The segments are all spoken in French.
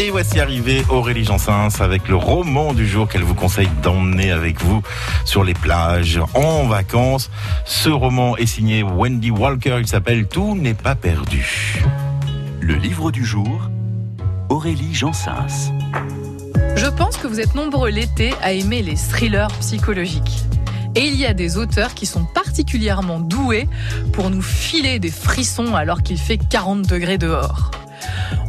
Et voici arrivé Aurélie Jansens avec le roman du jour qu'elle vous conseille d'emmener avec vous sur les plages en vacances. Ce roman est signé Wendy Walker. Il s'appelle Tout n'est pas perdu. Le livre du jour, Aurélie Jansens. Je pense que vous êtes nombreux l'été à aimer les thrillers psychologiques. Et il y a des auteurs qui sont particulièrement doués pour nous filer des frissons alors qu'il fait 40 degrés dehors.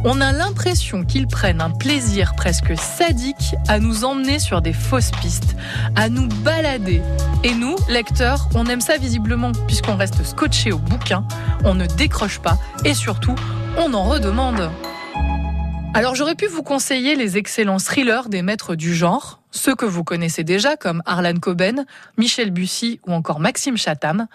On a l'impression qu'ils prennent un plaisir presque sadique à nous emmener sur des fausses pistes, à nous balader. Et nous, lecteurs, on aime ça visiblement, puisqu'on reste scotché au bouquin, on ne décroche pas, et surtout, on en redemande. Alors j'aurais pu vous conseiller les excellents thrillers des maîtres du genre, ceux que vous connaissez déjà comme Arlan Coben, Michel Bussy ou encore Maxime Chatham.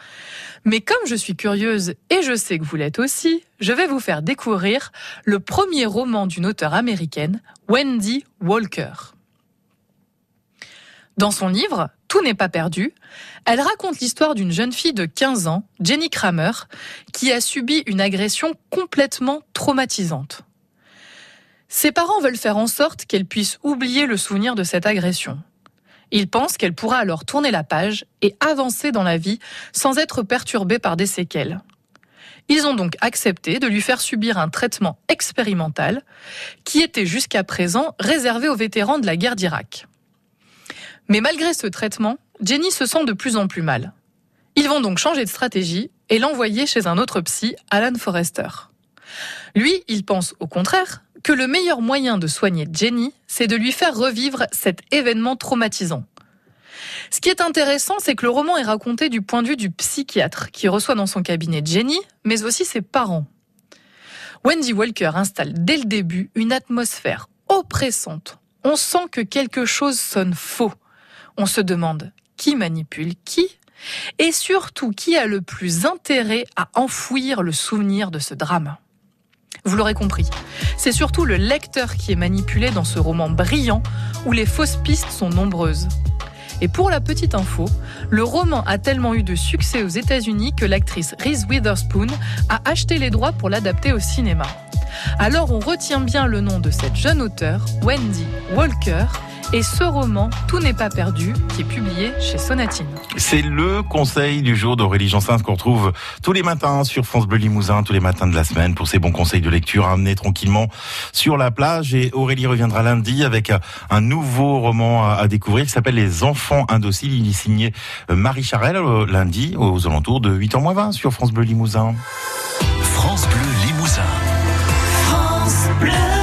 Mais comme je suis curieuse et je sais que vous l'êtes aussi, je vais vous faire découvrir le premier roman d'une auteure américaine, Wendy Walker. Dans son livre, Tout n'est pas perdu, elle raconte l'histoire d'une jeune fille de 15 ans, Jenny Kramer, qui a subi une agression complètement traumatisante. Ses parents veulent faire en sorte qu'elle puisse oublier le souvenir de cette agression. Ils pensent qu'elle pourra alors tourner la page et avancer dans la vie sans être perturbée par des séquelles. Ils ont donc accepté de lui faire subir un traitement expérimental qui était jusqu'à présent réservé aux vétérans de la guerre d'Irak. Mais malgré ce traitement, Jenny se sent de plus en plus mal. Ils vont donc changer de stratégie et l'envoyer chez un autre psy, Alan Forrester. Lui, il pense au contraire que le meilleur moyen de soigner Jenny, c'est de lui faire revivre cet événement traumatisant. Ce qui est intéressant, c'est que le roman est raconté du point de vue du psychiatre qui reçoit dans son cabinet Jenny, mais aussi ses parents. Wendy Walker installe dès le début une atmosphère oppressante. On sent que quelque chose sonne faux. On se demande qui manipule qui et surtout qui a le plus intérêt à enfouir le souvenir de ce drame. Vous l'aurez compris, c'est surtout le lecteur qui est manipulé dans ce roman brillant où les fausses pistes sont nombreuses. Et pour la petite info, le roman a tellement eu de succès aux États-Unis que l'actrice Reese Witherspoon a acheté les droits pour l'adapter au cinéma. Alors on retient bien le nom de cette jeune auteure, Wendy Walker, et ce roman, Tout n'est pas perdu, qui est publié chez Sonatine. C'est le conseil du jour d'Aurélie Jansin qu'on retrouve tous les matins sur France Bleu Limousin, tous les matins de la semaine pour ses bons conseils de lecture à amener tranquillement sur la plage. Et Aurélie reviendra lundi avec un nouveau roman à découvrir qui s'appelle Les enfants indociles. Il est signé Marie Charelle lundi aux alentours de 8h20 sur France Bleu Limousin. Blood.